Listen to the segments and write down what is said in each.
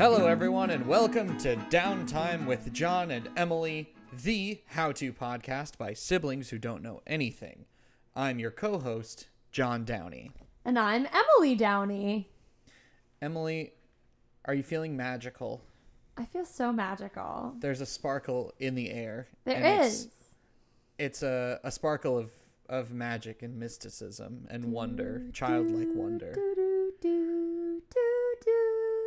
everyone, and welcome to Downtime with John and Emily, the how to podcast by siblings who don't know anything. I'm your co host, John Downey. And I'm Emily Downey. Emily, are you feeling magical? I feel so magical. There's a sparkle in the air. There and. It's, it's a, a sparkle of, of magic and mysticism and wonder, childlike wonder. Do, do, do,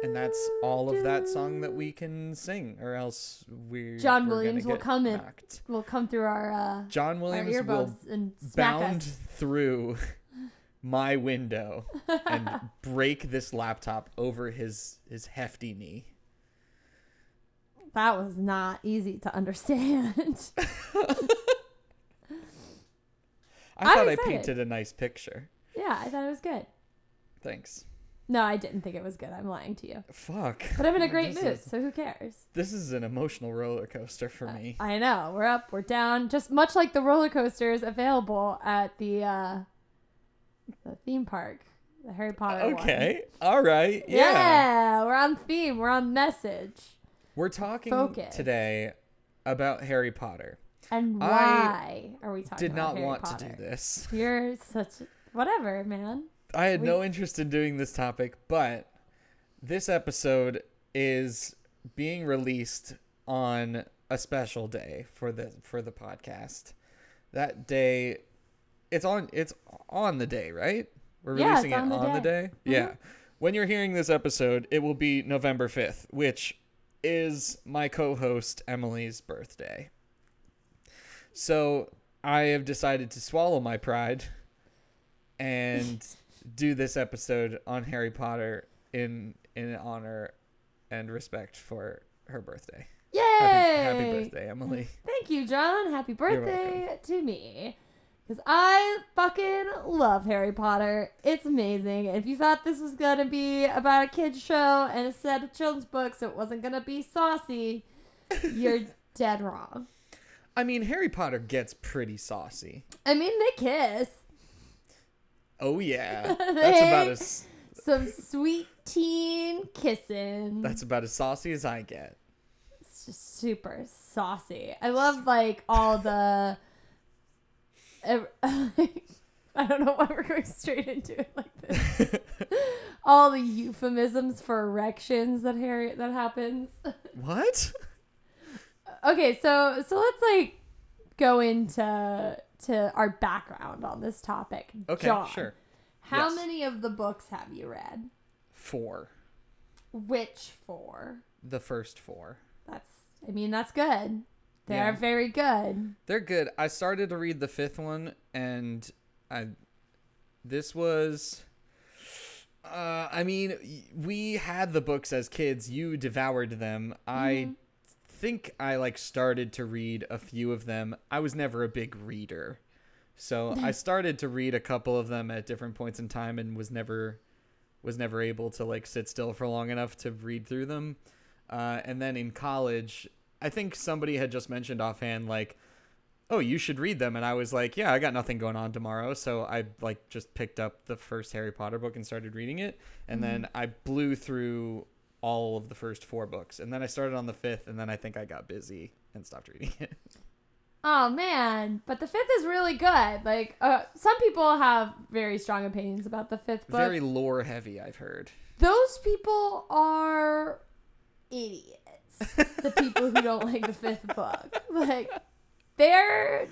And that's all of that song that we can sing, or else we John we're gonna Williams will come in. knocked. Will come through our uh, John our Williams will and bound us. through my window and break this laptop over his his hefty knee. That was not easy to understand. I thought I painted a nice picture. yeah, I thought it was good. Thanks. No, I didn't think it was good. I'm lying to you. Fuck. But I'm in a great This mood, is- so who cares? This is an emotional roller coaster for me. I know. We're up, we're down, just much like the roller coasters available at the uh the theme park, the Harry Potter one. Okay. All right. Yeah. Yeah. we're on theme. We're on message. We're talking Focus. today about Harry Potter. And I why are we talking? Did not want Potter? to do this. You're such whatever, man. I had We- no interest in doing this topic, but this episode is being released on a special day for the for the podcast. That day it's on it's on the day, right? We're Yeah, releasing it on the on the day. day. Mm-hmm. Yeah. When you're hearing this episode, it will be November 5th, which is my co-host Emily's birthday. So, I have decided to swallow my pride and do this episode on Harry Potter in in honor and respect for her birthday. Yay! Happy, happy birthday, Emily. Thank you, John. Happy birthday to me. Because I fucking love Harry Potter. It's amazing. If you thought this was going to be about a kid's show and a set of children's books, it wasn't going to be saucy, you're dead wrong. I mean, Harry Potter gets pretty saucy. I mean, they kiss. Oh yeah, that's about as Some sweet teen kissing. that's about as saucy as I get. It's just super saucy. I love like all the. I don't know why we're going straight into it like this. all the euphemisms for erections that Harry that happens. What? okay, so so let's like go into to our background on this topic. Okay, John, sure. How Yes. many of the books have you read? Four. Which four? The first four. That's I mean that's good. They Yeah. are very good. They're good. I started to read the fifth one, and I. This was. Uh, I mean, we had the books as kids. You devoured them. I think I like started to read a few of them. I was never a big reader, so I started to read a couple of them at different points in time, and was never was never able to like sit still for long enough to read through them. Uh, and then in college, I think somebody had just mentioned offhand, like, "Oh, you should read them," and I was like, "Yeah, I got nothing going on tomorrow," so I like just picked up the first Harry Potter book and started reading it, and then I blew through all of the first four books, and then I started on the fifth, and then I think I got busy and stopped reading it. Oh man, but the fifth is really good. Like, uh, some people have very strong opinions about the fifth book. Very lore heavy, I've heard. Those people are idiots. the people who don't like the fifth book, like, they're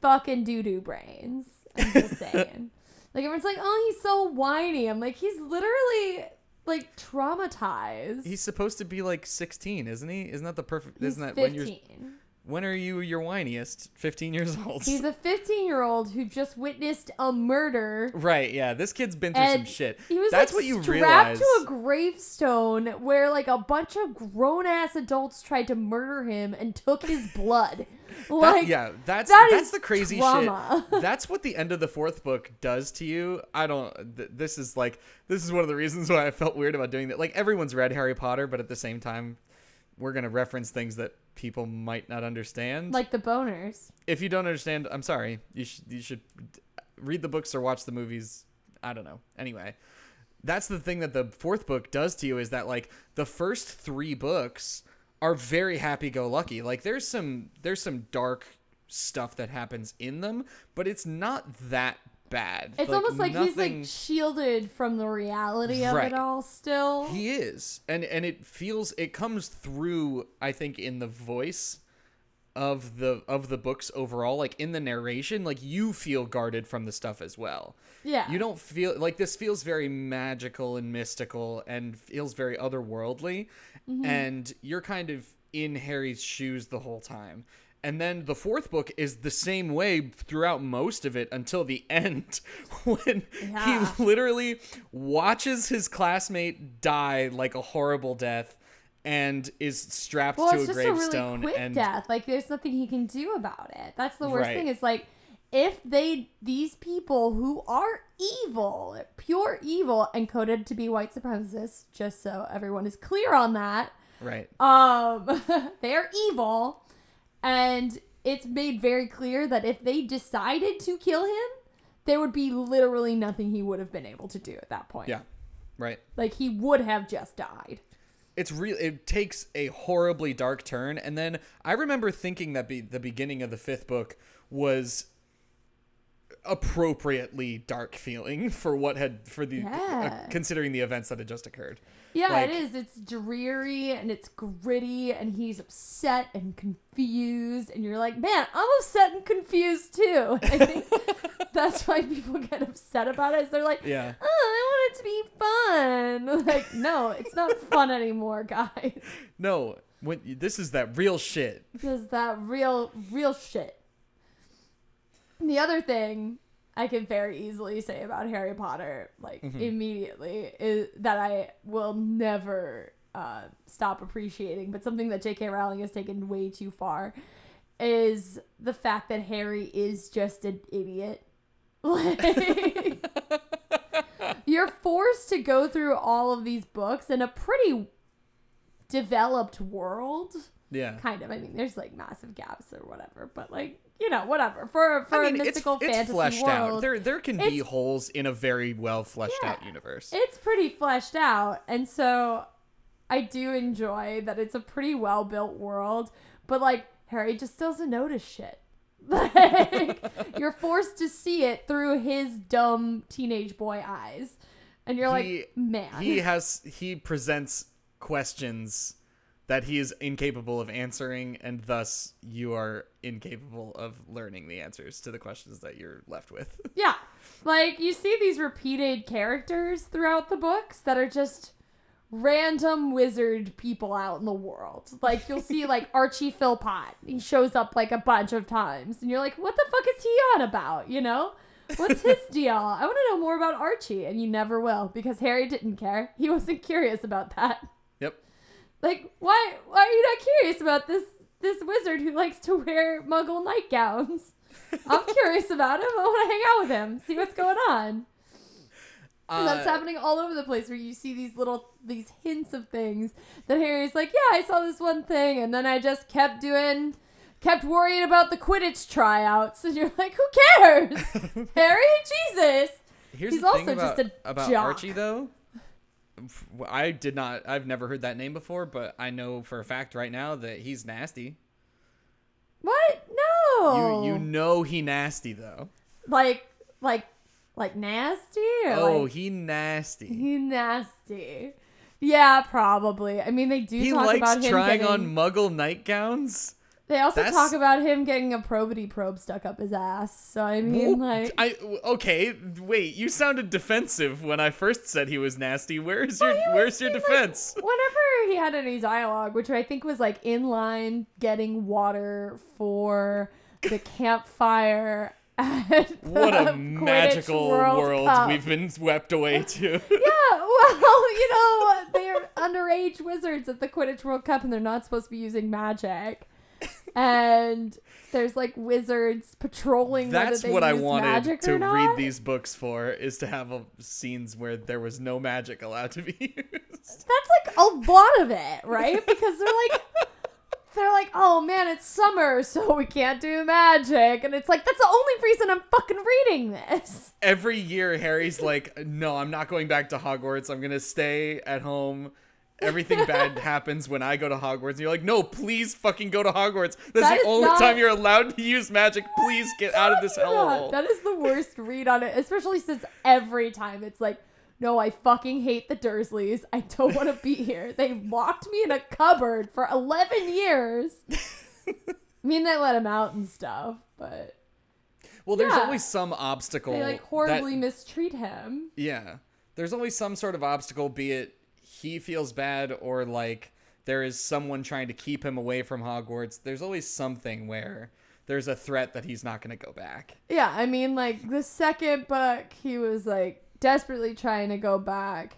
fucking doo doo brains. I'm just saying. like everyone's like, oh, he's so whiny. I'm like, he's literally like traumatized. He's supposed to be like 16, isn't he? Isn't that the perfect? He's isn't that when you're 15. When are you your whiniest? 15 years old. He's a 15 year old who just witnessed a murder right, yeah. This kid's been through some shit. He was That's like what you strapped realize. to a gravestone where like a bunch of grown ass adults tried to murder him and took his blood. That- yeah, that's that that's the crazy trauma. shit. That's what the end of the fourth book does to you. I don't. Th- this is like this is one of the reasons why I felt weird about doing that. Like everyone's read Harry Potter, but at the same time, we're gonna reference things that people might not understand. like the boners. if you don't understand, I'm sorry. You should you should read the books or watch the movies. I don't know. Anyway, that's the thing that the fourth book does to you is that like the first three books are very happy-go-lucky. Like there's some there's some dark stuff that happens in them, but it's not that bad. It's almost like he's like shielded from the reality of Right. it all still. He is, and and it feels it comes through. I think in the voice of the of the books overall, like in the narration, like you feel guarded from the stuff as well. yeah. You don't feel like this feels very magical and mystical and feels very otherworldly, mm-hmm. and you're kind of in Harry's shoes the whole time. And then the fourth book is the same way throughout most of it until the end, when Yeah. he literally watches his classmate die like a horrible death and is strapped well, to it's a just a really quick and death. Like there's nothing he can do about it. That's the worst Right. thing. Is like if they these people who are evil, pure evil, and coded to be white supremacists, just so everyone is clear on that. right. Um, they're evil, and it's made very clear that if they decided to kill him, there would be literally nothing he would have been able to do at that point. Yeah. Right. Like he would have just died. it's real it takes a horribly dark turn and then i remember thinking that be- the beginning of the fifth book was appropriately dark feeling for what had for the uh, considering the events that had just occurred Yeah, Like- it is. It's dreary and it's gritty, and he's upset and confused. And you're like, man, I'm upset and confused too. I think that's why people get upset about it. Is they're like, yeah oh, I want it to be fun. Like, no, it's not fun anymore, guys. no when this is that real shit This is that real, real shit. And the other thing I can very easily say about Harry Potter, like immediately, is that I will never uh, stop appreciating, but something that J.K. Rowling has taken way too far, is the fact that Harry is just an idiot. Like, you're forced to go through all of these books in a pretty developed world yeah kind of. I mean, there's like massive gaps or whatever, but like you know, whatever for for I mean, a it's, mystical it's fantasy fleshed world, out. There, there can be holes in a very well fleshed Yeah. out universe. it's pretty fleshed out, and so I do enjoy that it's a pretty well built world. But like Harry just doesn't notice shit. Like you're forced to see it through his dumb teenage boy eyes, and you're He- like, man, he has he presents questions that he is incapable of answering, and thus you are incapable of learning the answers to the questions that you're left with. Yeah. Like you see these repeated characters throughout the books that are just random wizard people out in the world. Like you'll see like Archie Philpott. He shows up like a bunch of times and you're like, "What the fuck is he on about?" You know? What's his deal? I want to know more about Archie and you never will because Harry didn't care. He wasn't curious about that. Like, why why are you not curious about this this wizard who likes to wear muggle nightgowns? I'm curious about him. I want to hang out with him, see what's going on. And that's Uh, happening all over the place where you see these little these hints of things that Harry's like, yeah, I saw this one thing, and then I just kept doing, kept worrying about the Quidditch tryouts, and you're like, who cares, Harry? Jesus. Here's He's also about, just a about jock. Archie though. I did not. I've never heard that name before, but I know for a fact right now that he's nasty. What? No. You you know he nasty though. like like like nasty or Oh, like he nasty. he nasty. Yeah, probably. I mean, they do He talk likes about him trying getting, on Muggle nightgowns. They also That's- talk about him getting a probity probe stuck up his ass. So I mean, like, I okay. Wait, you sounded defensive when I first said he was nasty. Where's your Where's your he's like- defense? whenever he had any dialogue, which I think was like in line getting water for the campfire. At what a Quidditch magical World world Cup. we've been swept away to. Yeah, well, you know, they're underage wizards at the Quidditch World Cup and they're not supposed to be using magic. And there's like wizards patrolling That's what I wanted magic to read these books for is to have a, scenes where there was no magic allowed to be used. That's like a lot of it, right? Because they're like they're like, oh man, it's summer, so we can't do magic. And it's like, that's the only reason I'm fucking reading this. Every year, Harry's like, no, I'm not going back to Hogwarts. I'm going to stay at home. Everything bad happens when I go to Hogwarts. And you're like, no, please fucking go to Hogwarts. That's That the only not- time you're allowed to use magic. Please get out of this hellhole. that is the worst read on it, especially since every time it's like, no, I fucking hate the Dursleys. I don't want to be here. They locked me in a cupboard for 11 years. I mean, they let him out and stuff, but well, there's yeah. always some obstacle. they like that- horribly mistreat him. Yeah. There's always some sort of obstacle, be it he feels bad or like there is someone trying to keep him away from Hogwarts. There's always something where there's a threat that he's not going to go back. Yeah, I mean, like the second book, he was like desperately trying to go back.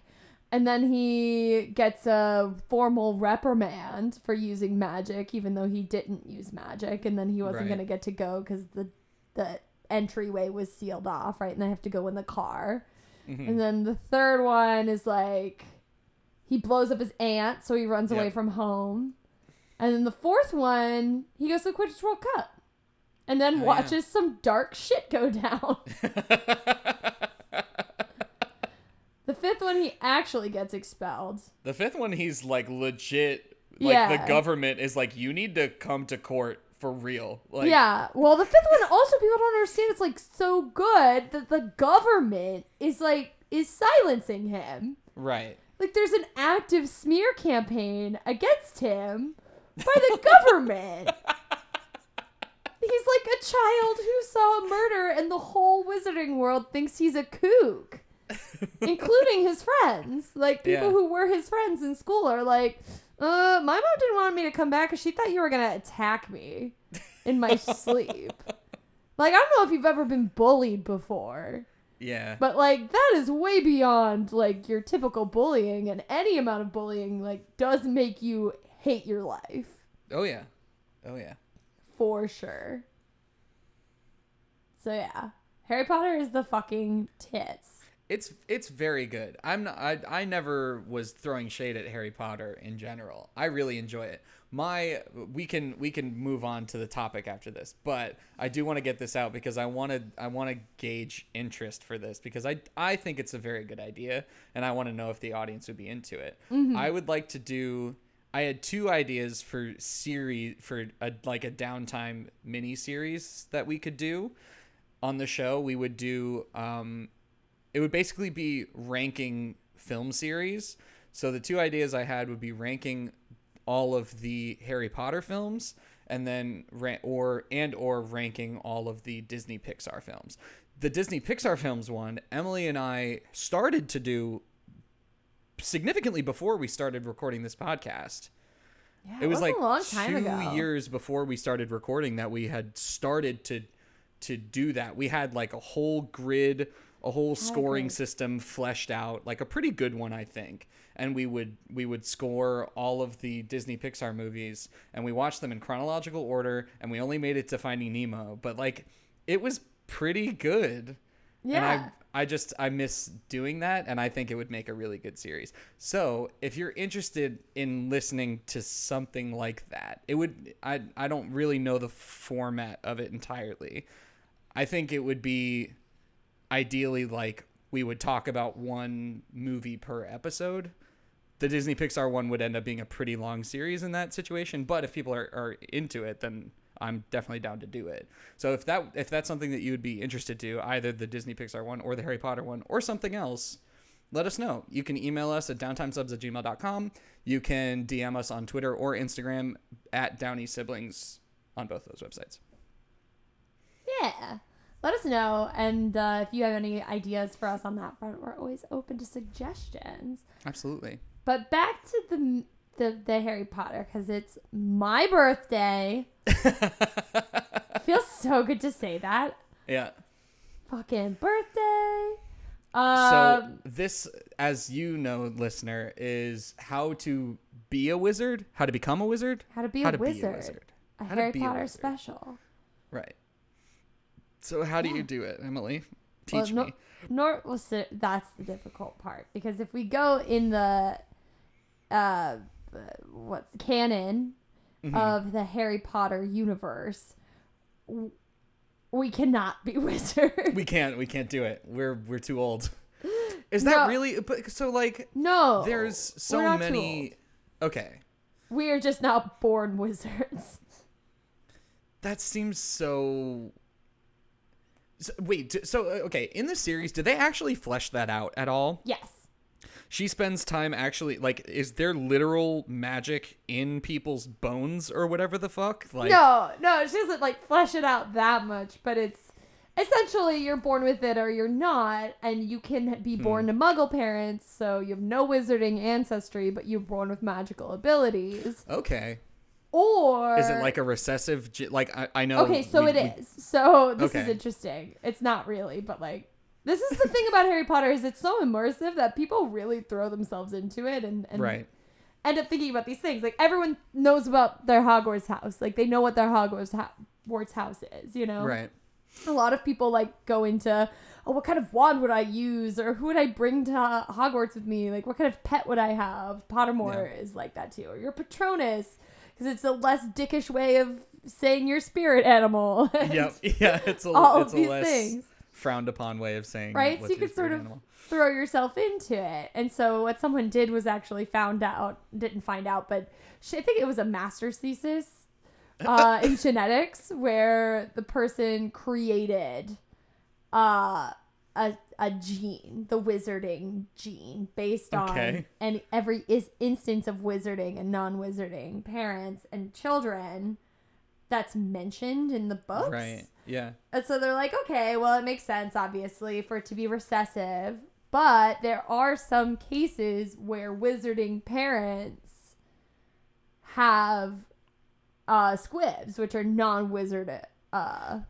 And then he gets a formal reprimand for using magic, even though he didn't use magic. And then he wasn't Right. going to get to go because the, the entryway was sealed off, right? And they have to go in the car. Mhm. And then the third one is like he blows up his aunt, so he runs away from home. And then the fourth one, he goes to the Quidditch World Cup. And then Oh, yeah. watches some dark shit go down. the fifth one, he actually gets expelled. the fifth one, he's like legit. Like the government is like, you need to come to court for real. Like, yeah. Well, the fifth one also people don't understand. It's like so good that the government is like is silencing him. Right. Like there's an active smear campaign against him by the government. He's like a child who saw a murder and the whole wizarding world thinks he's a kook. including his friends. Like people Yeah. who were his friends in school are like, uh, my mom didn't want me to come back because she thought you were gonna attack me in my sleep. Like I don't know if you've ever been bullied before. Yeah. But like that is way beyond like your typical bullying and any amount of bullying like does make you hate your life oh, yeah. Oh, yeah. for sure. So yeah, Harry Potter is the fucking tits. It's it's very good. I'm not. I I never was throwing shade at Harry Potter in general. I really enjoy it. My we can we can move on to the topic after this, but I do want to get this out because I want to I want to gauge interest for this because I I think it's a very good idea and I want to know if the audience would be into it. I would like to do. I had two ideas for series for a like a downtime mini series that we could do on the show. We would do um it would basically be ranking film series. So the two ideas I had would be ranking all of the Harry Potter films and then or and or ranking all of the Disney Pixar films. The Disney Pixar films one, Emily and I started to do significantly before we started recording this podcast. Yeah, It was like a long time two ago. years before we started recording that we had started to to do that. We had like a whole grid, a whole oh, scoring grid. system fleshed out, like a pretty good one, I think. And we would we would score all of the Disney Pixar movies, and we watched them in chronological order. And we only made it to Finding Nemo, but like it was pretty good. Yeah. And I I just I miss doing that and I think it would make a really good series. So, if you're interested in listening to something like that, it would I I don't really know the format of it entirely. I think it would be ideally like we would talk about one movie per episode. The Disney Pixar one would end up being a pretty long series in that situation, but if people are, are into it, then I'm definitely down to do it. So if that if that's something that you would be interested to, either the Disney Pixar one or the Harry Potter one or something else, let us know. You can email us at downtimesubs at gmail.com. You can DM us on Twitter or Instagram at Downey Siblings on both those websites. Yeah. Let us know. And uh, if you have any ideas for us on that front, we're always open to suggestions. Absolutely. But back to the the, the Harry Potter because it's my birthday. Feels so good to say that. Yeah. Fucking birthday. So Um, this, as you know, listener, is how to be a wizard, how to become a wizard, how to be how a to wizard. be a wizard. A How Harry be a Potter special. Right. So how do Yeah. you do it, Emily? Well, Teach no- me. Nor well, so that's the difficult part because if we go in the uh what's canon, of the Harry Potter universe, we cannot be wizards. We can't. We can't do it. We're we're too old. Is that No. really? But so like, no, there's so many. Okay. We are just not born wizards. that seems so. so wait. So uh, okay, in the series, did they actually flesh that out at all? Yes. She spends time actually like, is there literal magic in people's bones or whatever the fuck? Like, no, no, she doesn't like flesh it out that much, but it's essentially you're born with it or you're not, and you can Hmm. be born to muggle parents, so you have no wizarding ancestry, but you're born with magical abilities. Okay. Or Is it like a recessive? Like I, I know. Okay, so we- it we- is. So this is interesting. It's not really, but like this is the thing about Harry Potter is it's so immersive that people really throw themselves into it and, and Right. end up thinking about these things. Like everyone knows about their Hogwarts house. Like they know what their Hogwarts ha- Hogwarts house is, you know? Right. A lot of people like go into, oh, what kind of wand would I use? Or who would I bring to Hogwarts with me? Like what kind of pet would I have? Pottermore is like that too. Or your Patronus, because it's a less dickish way of saying your spirit animal. Yep. Yeah. It's a All it's of a these less things. Frowned upon way of saying right? So you could sort of animal. throw yourself into it. And so what someone did was actually found out, didn't find out, but she, I think it was a master's thesis uh, in genetics where the person created uh, a a gene, the wizarding gene, based on Okay. and every is instance of wizarding and non-wizarding parents and children that's mentioned in the books. Right. Yeah. And so they're like, okay, well, it makes sense, obviously, for it to be recessive. But there are some cases where wizarding parents have uh, squibs, which are non wizard uh,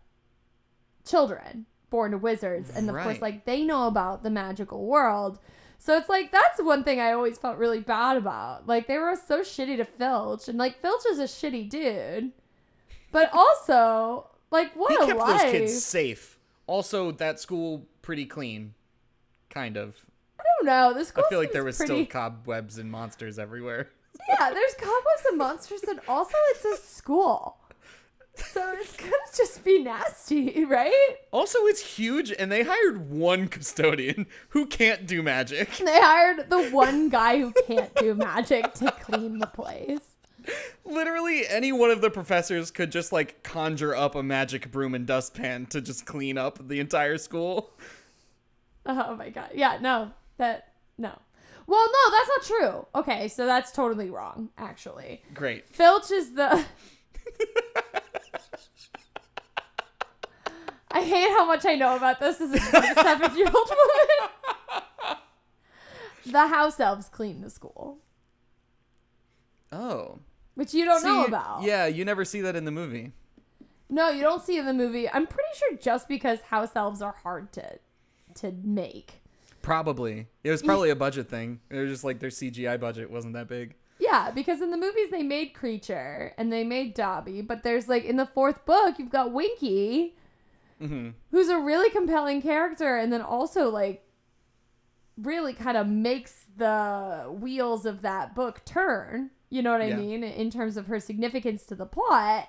children born to wizards. And of course, like, they know about the magical world. So it's like, that's one thing I always felt really bad about. Like, they were so shitty to Filch. And, like, Filch is a shitty dude. But also, like, what he a kept life. those kids safe. Also, that school pretty clean, kind of. I don't know. This school I feel like there was pretty... still cobwebs and monsters everywhere. yeah. There's cobwebs and monsters, and also it's a school, so it's gonna just be nasty, right? Also, it's huge, and they hired one custodian who can't do magic. They hired the one guy who can't do magic to clean the place. Literally, any one of the professors could just like conjure up a magic broom and dustpan to just clean up the entire school. Oh my god. Yeah. No. That no. Well, no, that's not true. Okay, so that's totally wrong. Actually, Great. Filch is the. I hate how much I know about this as a 27 year old woman. the house elves clean the school, Oh. Which you don't know about. Yeah, you never see that in the movie. No, you don't see in the movie. I'm pretty sure just because house elves are hard to to make. Probably. It was probably a budget thing. It was just like their CGI budget wasn't that big. Yeah, because in the movies they made Kreacher and they made Dobby, but there's like in the fourth book you've got Winky, hmm who's a really compelling character, and then also like really kind of makes the wheels of that book turn. You know what I Yeah. mean? In terms of her significance to the plot.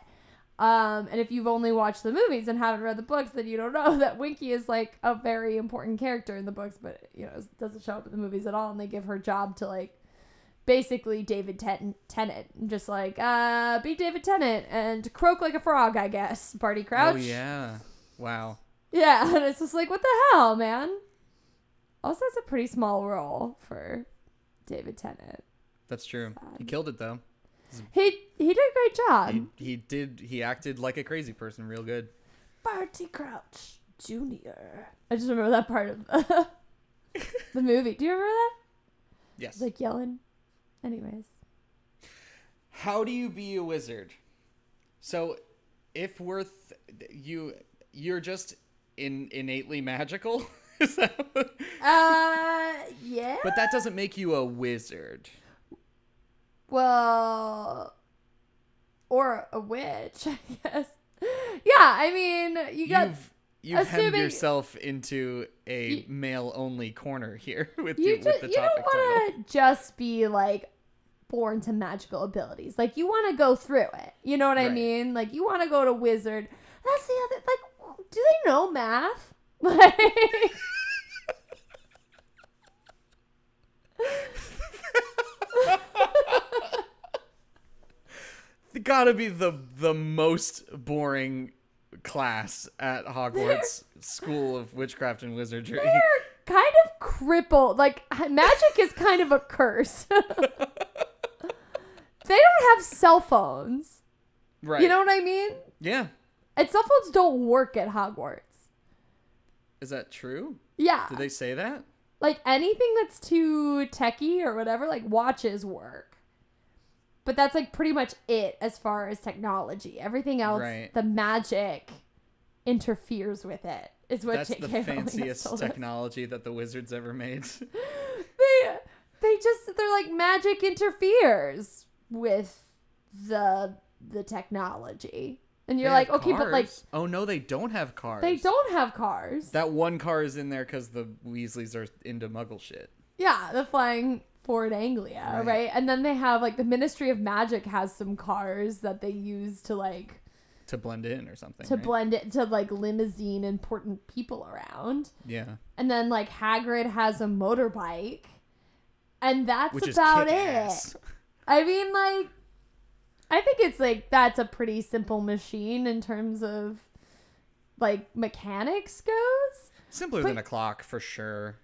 Um, and if you've only watched the movies and haven't read the books, then you don't know that Winky is like a very important character in the books, but you know doesn't show up in the movies at all. And they give her job to like basically David Ten- Tennant, just like uh, be David Tennant and croak like a frog, I guess. Barty Crouch. Oh yeah. Wow. Yeah, and it's just like, what the hell, man? Also, it's a pretty small role for David Tennant. That's true. He killed it though. He he did a great job. He, he did. He acted like a crazy person, real good. Barty Crouch Jr. I just remember that part of the, the movie. Do you remember that? Yes. It's like yelling. Anyways. How do you be a wizard? So, if worth you, you're just in innately magical. Is that what- Uh, yeah. but that doesn't make you a wizard. Well, or a witch, I guess. Yeah, I mean, you got You've you've hemmed yourself into a You- male only corner here with you you, just with the you don't want to just be like born to magical abilities. Like you want to go through it. You know what I mean? Like you want to go to wizard. That's the other like do they know math? Like It gotta be the the most boring class at Hogwarts School of Witchcraft and Wizardry. they're kind of crippled. Like magic is kind of a curse. they don't have cell phones. right. You know what I mean? Yeah. And cell phones don't work at Hogwarts. Is that true? Yeah. Did they say that? like anything that's too techy or whatever, like watches work. But that's like pretty much it as far as technology. Everything else, Right. the magic interferes with it. Is what That's J.K. the Rowling fanciest told us. technology that the wizards ever made. They they just they're like magic interferes with the the technology. And you're They like, okay, but like oh no, they don't have cars. they don't have cars. That one car is in there because the Weasleys are into Muggle shit. Yeah, the flying Ford Anglia, Right. right. And then they have like the Ministry of Magic has some cars that they use to like To blend in or something. to right? blend it to like limousine important people around. Yeah. And then like Hagrid has a motorbike. And that's Which about it. I mean like I think it's like that's a pretty simple machine in terms of like mechanics goes. Simpler But- than a clock for sure.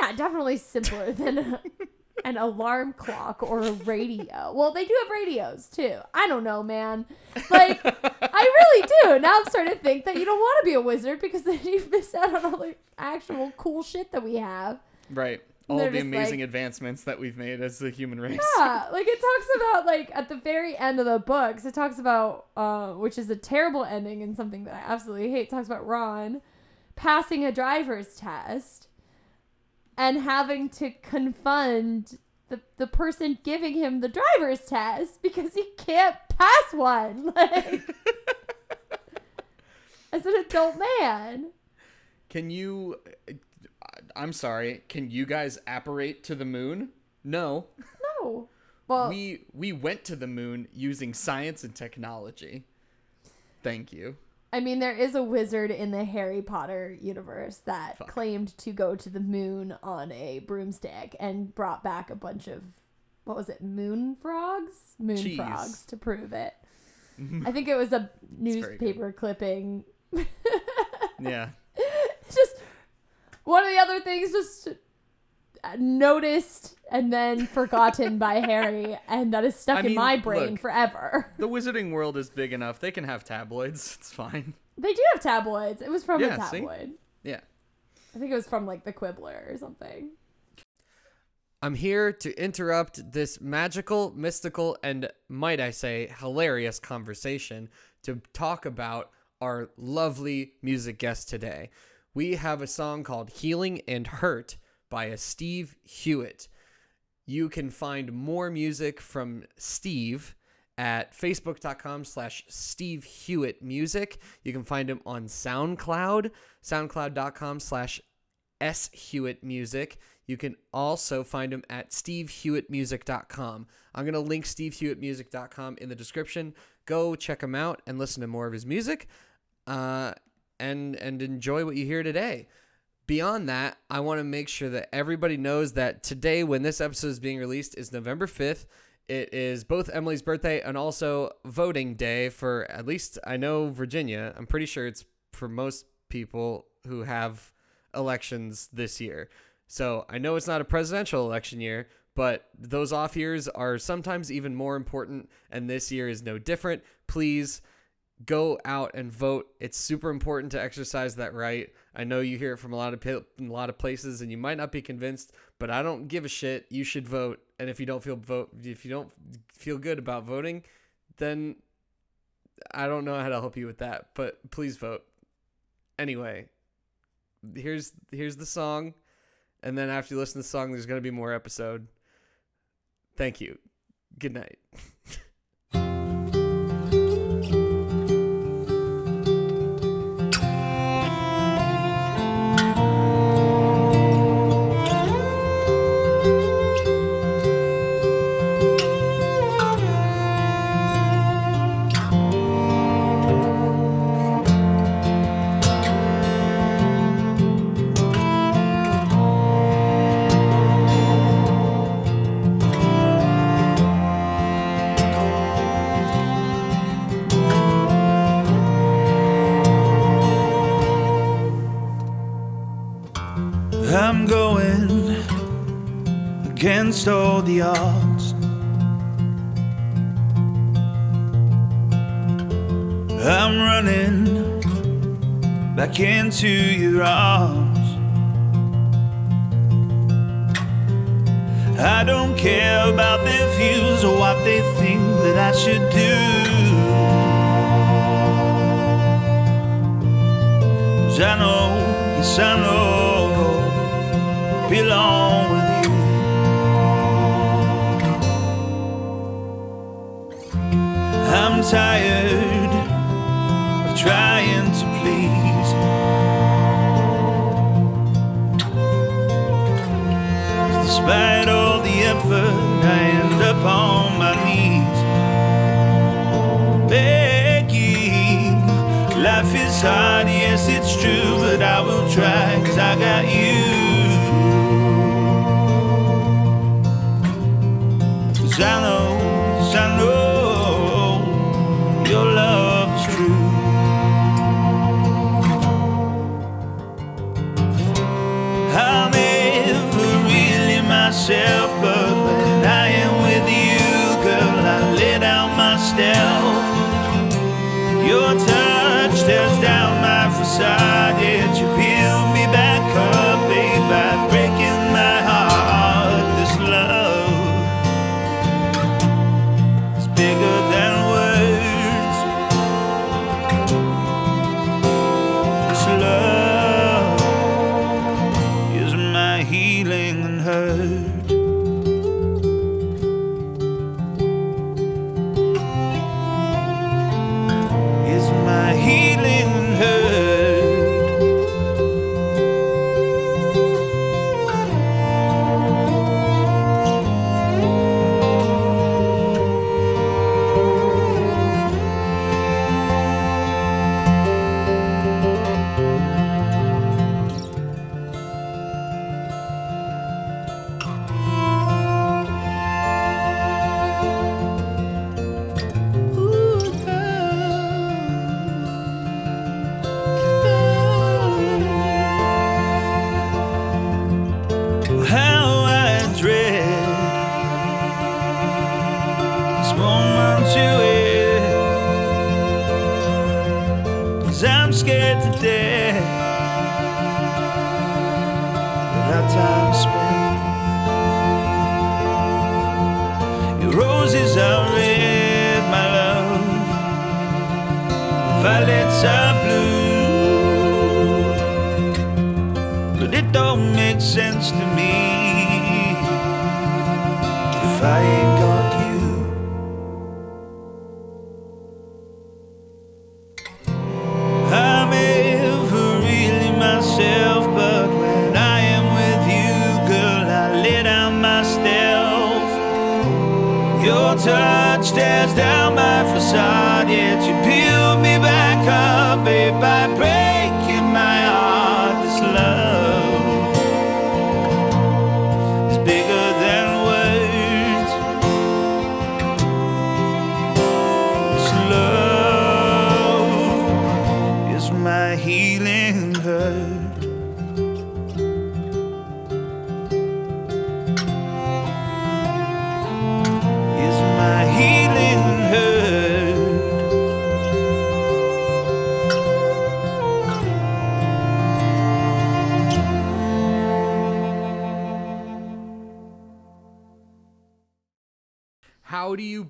Yeah, definitely simpler than a, an alarm clock or a radio. Well, they do have radios too. I don't know, man. Like, I really do. Now I'm starting to think that you don't want to be a wizard because then you miss out on all the actual cool shit that we have. Right. All the amazing like- advancements that we've made as the human race. Yeah, like it talks about like at the very end of the books, it talks about uh, which is a terrible ending and something that I absolutely hate. It talks about Ron passing a driver's test and having to confund the the person giving him the driver's test because he can't pass one. Like as an adult man. Can you uh, I'm sorry, can you guys apparate to the moon? No. No. Well, we we went to the moon using science and technology. Thank you. I mean, there is a wizard in the Harry Potter universe that Fuck. claimed to go to the moon on a broomstick and brought back a bunch of what was it, moon frogs, moon Cheese. frogs to prove it. Mm-hmm. I think it was a newspaper clipping. Yeah. just one of the other things just noticed and then forgotten by Harry, and that is stuck I in mean, my brain look. forever. The wizarding world is big enough. They can have tabloids. It's fine. They do have tabloids. It was from a Yeah, see? tabloid. Yeah. I think it was from like the Quibbler or something. I'm here to interrupt this magical, mystical, and might I say, hilarious conversation to talk about our lovely music guest today. We have a song called Healing and Hurt by a Steve Hewitt. You can find more music from Steve at facebook.com slash Steve Hewitt Music. You can find him on SoundCloud, soundcloud.com slash S Hewitt Music. You can also find him at stevehewittmusic.com. I'm going to link stevehewittmusic.com in the description. Go check him out and listen to more of his music uh, and, and enjoy what you hear today. Beyond that, I want to make sure that everybody knows that today, when this episode is being released, is November 5th. It is both Emily's birthday and also voting day for at least I know Virginia. I'm pretty sure it's for most people who have elections this year. So I know it's not a presidential election year, but those off years are sometimes even more important, and this year is no different. Please go out and vote. It's super important to exercise that right. I know you hear it from a lot of a lot of places, and you might not be convinced, but I don't give a shit. You should vote, and if you don't feel vote, if you don't feel good about voting, then I don't know how to help you with that. But please vote. Anyway, here's here's the song, and then after you listen to the song, there's gonna be more episode. Thank you. Good night. against all the odds. I'm running back into your arms. I don't care about their views or what they think that I should do. Cause I know, yes, I know, belong I'm tired of trying to please. Despite all the effort, I end up on my knees. Begging, life is hard, yes, it's true, but I will try, cause I got you.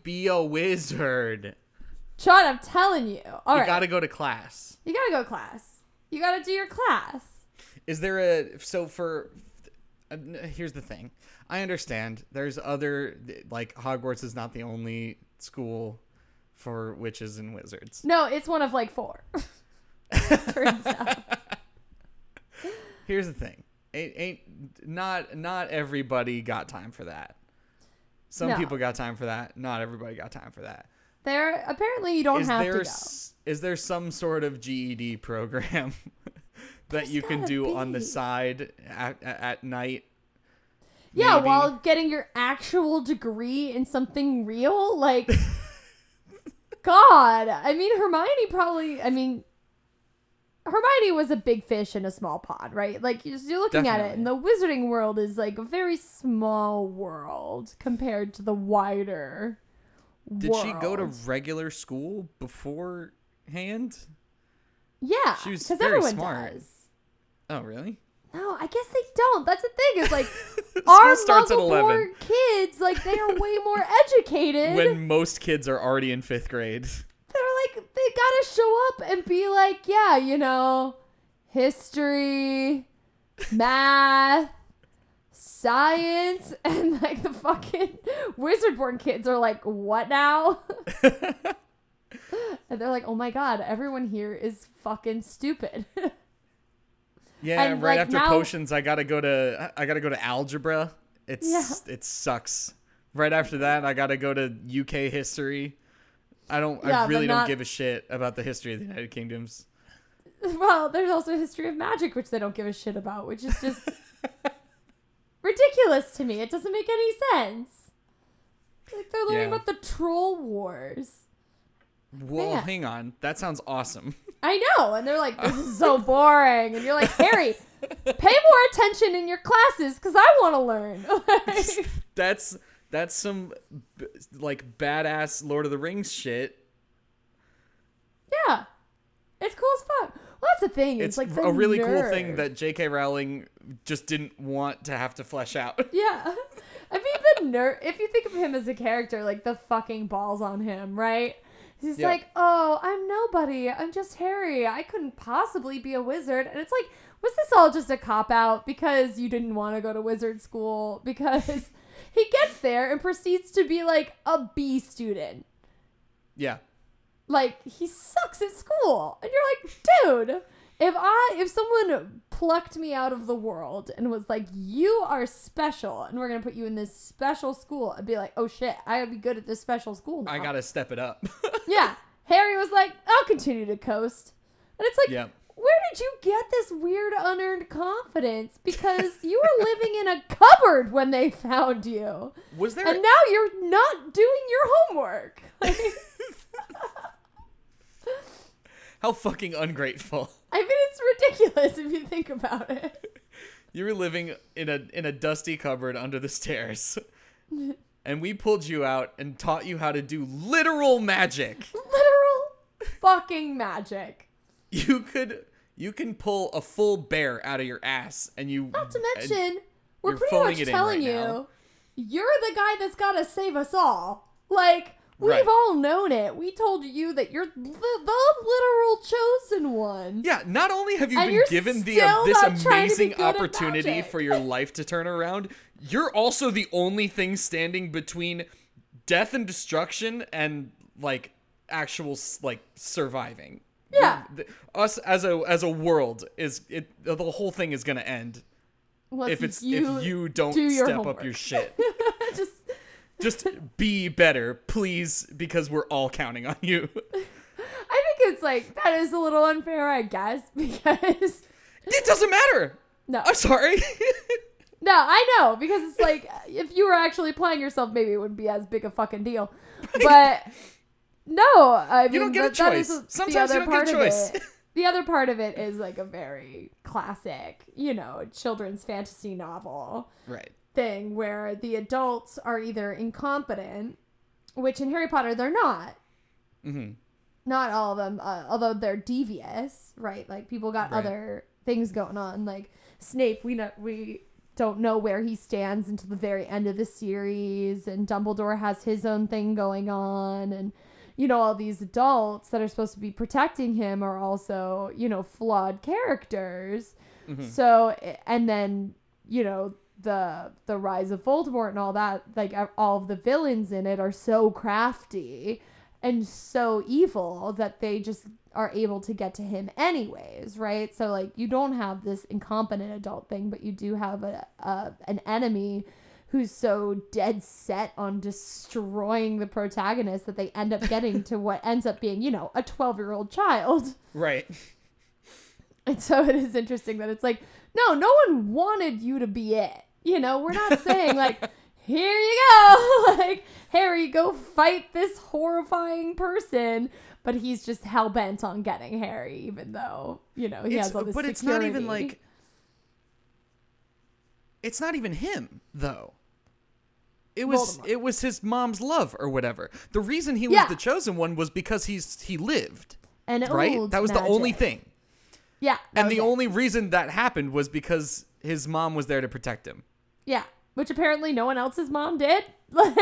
Be a wizard? John, I'm telling you. All you right. gotta go to class. You gotta go to class. You gotta do your class. Is there a so for? Uh, here's the thing. I understand. There's other like Hogwarts is not the only school for witches and wizards. No, it's one of like four. Turns out. Here's the thing. Ain't, ain't not not everybody got time for that. Some No. people got time for that. Not everybody got time for that. There apparently you don't is have there to go. is there some sort of GED program that you can do on the side at, at, at night? Yeah, maybe? while getting your actual degree in something real, like God. I mean Hermione probably I mean Hermione was a big fish in a small pond, right? Like you're you're looking at it, and the wizarding world is like a very small world compared to the wider. Did she go to regular school beforehand? Yeah, she was very smart. does. Oh, really? No, I guess they don't. That's the thing. Is like our starts at Muggle-born 11 kids, like they are way more educated. when most kids are already in fifth grade. Like they gotta show up and be like, yeah, you know, history, math, science, and like the fucking wizard-born kids are like, what now? and they're like, oh my god, everyone here is fucking stupid. Yeah, And, right like, after now- potions, I gotta go to I gotta go to algebra. It's Yeah. it sucks. Right after that, I gotta go to UK history. I don't. Yeah, I really don't give a shit about the history of the United Kingdoms. well, there's also a history of magic, which they don't give a shit about, which is just ridiculous to me. It doesn't make any sense. Like they're learning Yeah. about the troll wars. Well, Yeah. hang on. That sounds awesome. I know, and they're like, "This is so boring," and you're like, "Harry, pay more attention in your classes because I want to learn." That's that's some like badass Lord of the Rings shit. yeah, it's cool as fuck. Well, that's the thing. It's, It's like a really cool thing that J.K. Rowling just didn't want to have to flesh out. Yeah. I mean, the nerve, if you think of him as a character, like the fucking balls on him, right? He's Yeah. like, oh, I'm nobody. I'm just Harry. I couldn't possibly be a wizard. And it's like, was this all just a cop out because you didn't want to go to wizard school? Because he gets there and proceeds to be like a B student. yeah. Like, he sucks at school. And you're like, dude. If I if someone plucked me out of the world and was like, "You are special, and we're gonna put you in this special school," I'd be like, "Oh shit, I gotta be good at this special school now." I gotta step it up. yeah. Harry was like, "I'll continue to coast," and it's like, yeah. Where did you get this weird unearned confidence? Because you were living in a cupboard when they found you, Was there and now you're not doing your homework. Like, how fucking ungrateful? I mean, it's ridiculous if you think about it. You were living in a in a dusty cupboard under the stairs. And we pulled you out and taught you how to do literal magic. Literal fucking magic. You could you can pull a full bear out of your ass and you Not to mention, we're pretty much telling right you now. you're the guy that's got to save us all. Like, we've Right. all known it. We told you that you're the, the literal chosen one. Yeah, not only have you And been given the uh, this not trying to be amazing opportunity for your life to turn around, you're also the only thing standing between death and destruction and like actual like surviving. Yeah. You're- us as a as a world is it the whole thing is going to end Unless if it's you, if you don't do step up your shit. just Just be better, please, because we're all counting on you. I think it's like that is a little unfair, I guess, because It doesn't matter. no, I'm sorry. no, I know because it's like if you were actually playing yourself, maybe it wouldn't be as big a fucking deal. But no, I mean You don't get a that- that is choice. the Sometimes you other don't get a part of choice. it. The other part of it is like a very classic, you know, children's fantasy novel right. thing where the adults are either incompetent, which in Harry Potter they're not. Mhm. Not all of them, uh, although they're devious, right? Like people got Right. other things going on. Like Snape, we know we don't know where he stands until the very end of the series, and Dumbledore has his own thing going on, and you know all these adults that are supposed to be protecting him are also you know flawed characters. Mm-hmm. So and then you know the the rise of Voldemort and all that like all of the villains in it are so crafty and so evil that they just are able to get to him anyways, right? So like you don't have this incompetent adult thing, but you do have a, a an enemy who's so dead set on destroying the protagonist that they end up getting to what ends up being, you know, a 12-year-old child. Right. And so it is interesting that it's like, no, no one wanted you to be it. You know, we're not saying like, here you go, like Harry, go fight this horrifying person. but he's just hell bent on getting Harry, even though you know he It's- has all this. but it's not even like it's not even him though. It was Voldemort. it was his mom's love or whatever. The reason he was Yeah. the chosen one was because he's he lived, and right? old That was the only magic. thing. Yeah, that And was the it. only reason that happened was because his mom was there to protect him. yeah, which apparently no one else's mom did. Like,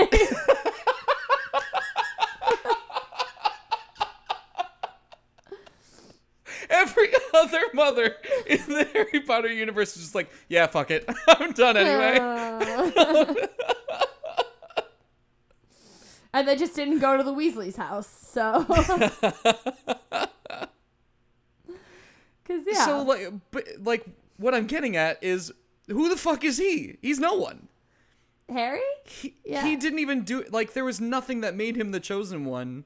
Every other mother in the Harry Potter universe is just like, yeah, fuck it. I'm done anyway. Uh. And they just didn't go to the Weasley's house, so. Because yeah, So like but like what I'm getting at is who the fuck is he? He's no one. Harry, He, Yeah. he didn't even do like there was nothing that made him the chosen one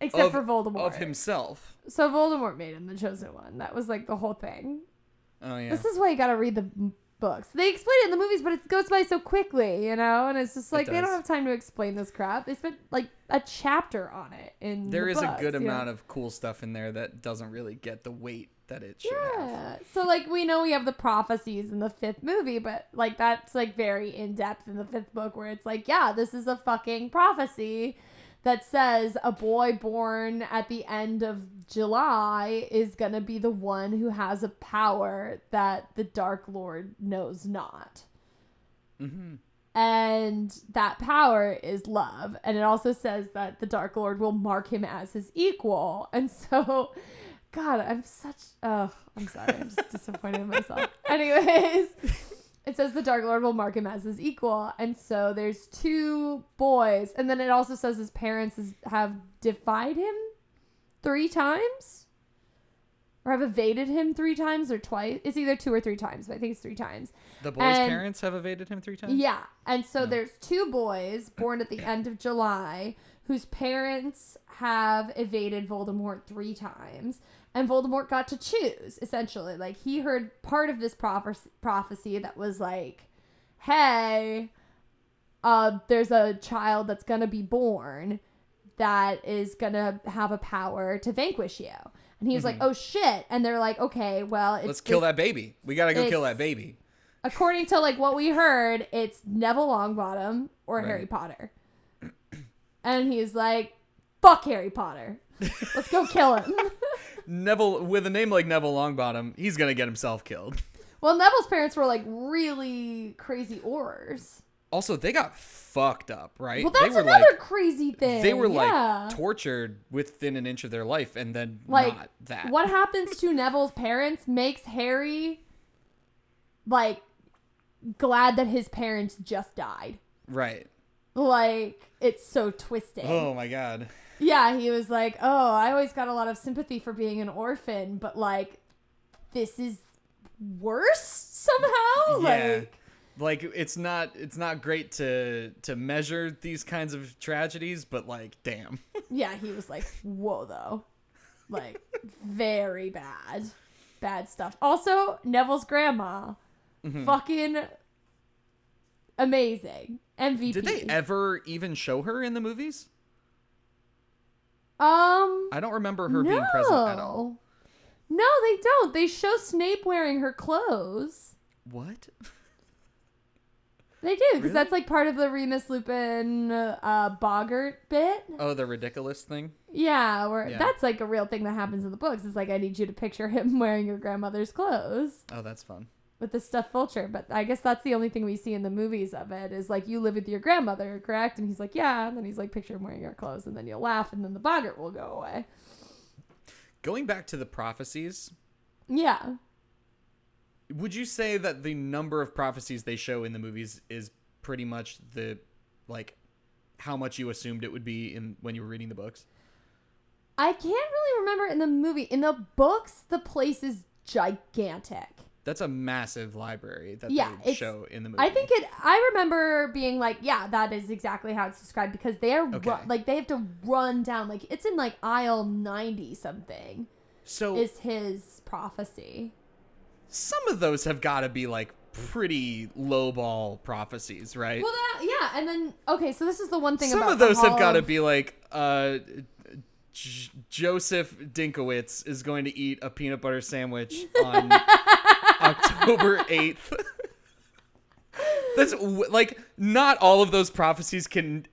except of, for Voldemort. of himself. So Voldemort made him the chosen one. That was like the whole thing. Oh yeah. This is why you gotta read the books. They explain it in the movies, but it goes by so quickly, you know. And it's just like they don't have time to explain this crap. They spent like a chapter on it in. There the is a good you know? amount of cool stuff in there that doesn't really get the weight that it should have. Yeah. So like we know we have the prophecies in the fifth movie, but like that's like very in depth in the fifth book where it's like, yeah, this is a fucking prophecy that says a boy born at the end of July is gonna be the one who has a power that the Dark Lord knows not. hmm And that power is love. And it also says that the Dark Lord will mark him as his equal. And so, God, I'm such. Oh, I'm sorry. I'm just disappointed in myself. Anyways, it says the Dark Lord will mark him as his equal. And so there's two boys. And then it also says his parents is, have defied him three times. Or have evaded him three times or twice. It's either two or three times, but I think it's three times. The boy's And- parents have evaded him three times. Yeah. And so there's two boys born at the end of July whose parents have evaded Voldemort three times. And Voldemort got to choose, essentially. Like, he heard part of this prophecy, prophecy that was like, hey, uh, there's a child that's going to be born that is going to have a power to vanquish you. And he was like, oh shit. And they're like, okay, well, it's Mm-hmm. Let's kill that baby. We gotta go kill that baby. according to like what we heard, it's Neville Longbottom or Right. Harry Potter. And he's like, "Fuck Harry Potter. Let's go kill him." Neville with a name like Neville Longbottom, he's gonna get himself killed. well, Neville's parents were like really crazy aurors. Also, they got fucked up, right? Well, that's another like crazy thing. they were yeah. like tortured within an inch of their life, and then like not that. what happens to Neville's parents makes Harry like glad that his parents just died. Right. Like it's so twisted. Oh my god. Yeah, he was like, "Oh, I always got a lot of sympathy for being an orphan, but like this is worse somehow." Yeah. Like Like it's not it's not great to to measure these kinds of tragedies, but like damn. yeah, he was like, "Whoa, though." Like very bad. Bad stuff. Also, Neville's grandma Mm-hmm. fucking amazing. MVP. Did they ever even show her in the movies? Um I don't remember her no. being present at all. No, they don't. They show Snape wearing her clothes. What? They do because Really? that's like part of the Remus Lupin uh, Boggart bit. Oh, the ridiculous thing? Yeah, where Yeah. that's like a real thing that happens in the books. It's like I need you to picture him wearing your grandmother's clothes Oh, that's fun. With the stuffed vulture. But I guess that's the only thing we see in the movies of it is like you live with your grandmother, correct? And he's like, yeah. And then he's like, picture him wearing your clothes, and then you'll laugh, and then the Boggart will go away. Going back to the prophecies, Yeah. would you say that the number of prophecies they show in the movies is pretty much the like how much you assumed it would be in when you were reading the books? I can't really remember in the movie. In the books, the place is gigantic. That's a massive library that Yeah, they show in the movie. I think it. I remember being like, yeah, that is exactly how it's described because they are ru- like they have to run down like it's in like aisle ninety something so. is his prophecy. some of those have got to be like pretty lowball prophecies, right? Well, that yeah, and then okay, so this is the one thing some of those have got to of- be like uh J- Joseph Dinkowitz is going to eat a peanut butter sandwich on October 8th. That's like not all of those prophecies can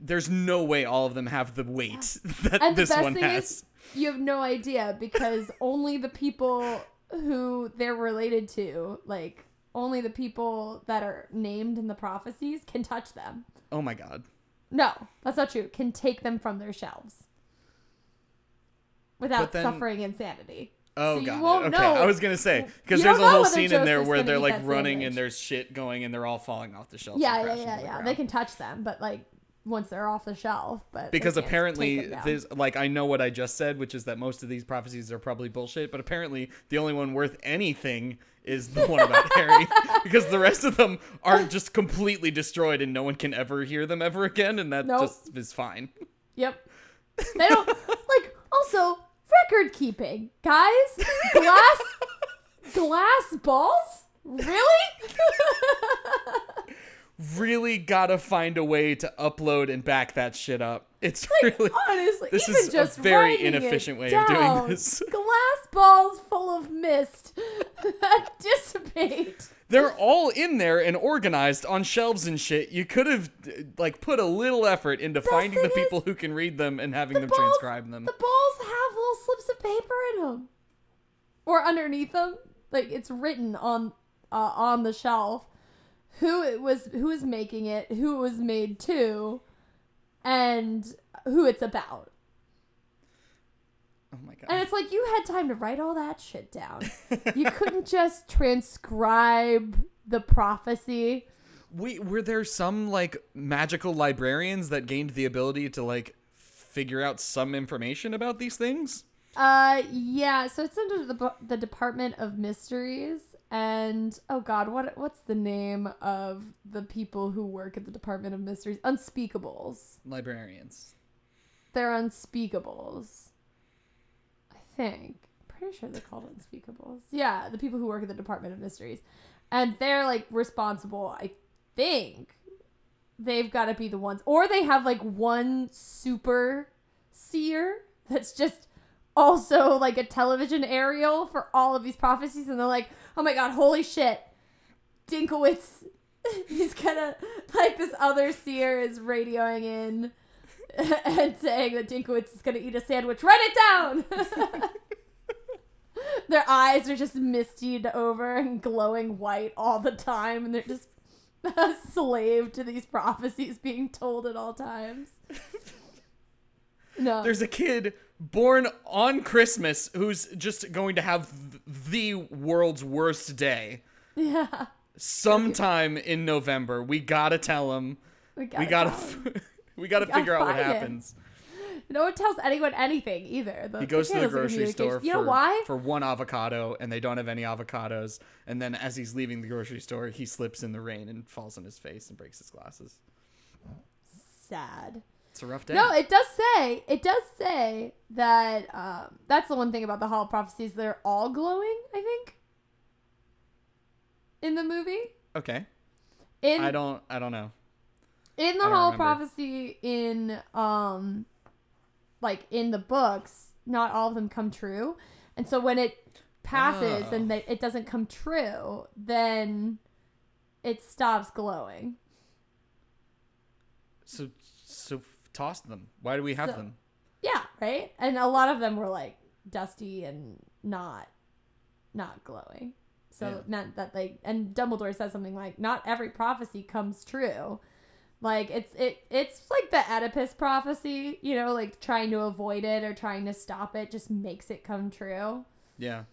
there's no way all of them have the weight that And this one has. is, you have no idea because only the people who they're related to, like only the people that are named in the prophecies, can touch them. oh my god. No, that's not true. Can take them from their shelves without then- suffering insanity. Oh So god. Okay, know- I was gonna say because there's a whole scene in there where they're like running sandwich. and there's shit going and they're all falling off the shelf. Yeah, yeah, yeah, the yeah. They can touch them, but like once they're off the shelf, but because apparently there's like I know what I just said, which is that most of these prophecies are probably bullshit, but apparently the only one worth anything is the one about Harry because the rest of them are just completely destroyed and no one can ever hear them ever again and that Nope. just is fine. Yep. They don't like also record keeping, guys. Glass glass balls? Really? Really got to find a way to upload and back that shit up. It's really Honestly, This even is a just very inefficient way of doing this. Glass balls full of mist that dissipate. They're all in there and organized on shelves and shit. You could have like put a little effort into finding the people who can read them and having The them balls, transcribe them. The balls have little slips of paper in them, or underneath them. Like it's written on uh, on the shelf who it was, who is making it, who it was made to, and who it's about. Oh my god. And it's like you had time to write all that shit down. you couldn't just transcribe the prophecy. We were there some like magical librarians that gained the ability to like figure out some information about these things? Uh, yeah. So it's under the the Department of Mysteries, and oh god, what what's the name of the people who work at the Department of Mysteries? Unspeakables. Librarians. They're unspeakables. I think. Pretty sure they're called unspeakables. Yeah, the people who work at the Department of Mysteries, and they're like responsible. I think they've got to be the ones, or they have like one super seer that's just also like a television aerial for all of these prophecies, and they're like, oh my god, holy shit, Dinkowitz. He's gonna like this other seer is radioing in and saying that Dinkowitz is gonna eat a sandwich. Write it down. Their eyes are just mistied over and glowing white all the time, and they're just a slave to these prophecies being told at all times. No, There's a kid born on Christmas who's just going to have th- the world's worst day yeah, sometime in November. We gotta tell him. we gotta. we gotta. F- we gotta gotta figure out what him. happens. No one tells anyone anything either. The, He goes to the grocery store You for, know why? for one avocado, and they don't have any avocados. And then as he's leaving the grocery store, he slips in the rain and falls on his face and breaks his glasses. Sad. It's a rough day. No, it does say it does say that um, that's the one thing about the Hall of Prophecies. They're all glowing. I think in the movie. okay. In I don't. I don't know. In the Hall of. Prophecy in um like in the books, not all of them come true, and so when it passes Oh. and they, it doesn't come true, then it stops glowing. So so toss them. Why do we have So- them? Yeah, right. And a lot of them were like dusty and not not glowing. So Yeah. it meant that they and Dumbledore says something like, "Not every prophecy comes true." Like it's it it's like the Oedipus prophecy, you know, like trying to avoid it or trying to stop it just makes it come true. Yeah.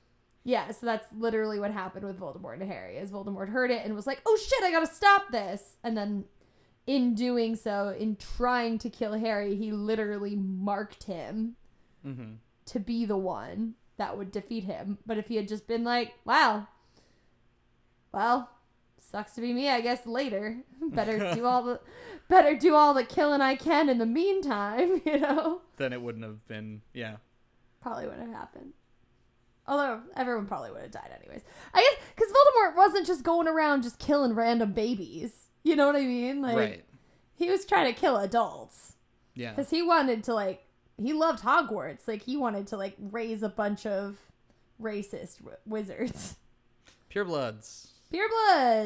Yeah, so that's literally what happened with Voldemort and Harry. Is Voldemort heard it and was like, "Oh shit, I gotta stop this," and then, in doing so, in trying to kill Harry, he literally marked him Mm-hmm. to be the one that would defeat him. But if he had just been like, "Wow, well, sucks to be me, I guess." Later, better do all the, better do all the killing I can in the meantime. You know, Then it wouldn't have been. Yeah. probably wouldn't have happened. Although everyone probably would have died anyways. I guess because Voldemort wasn't just going around just killing random babies. You know what I mean? Like right. he was trying to kill adults Yeah. because he wanted to like he loved Hogwarts. Like he wanted to like raise a bunch of racist w- wizards, Purebloods.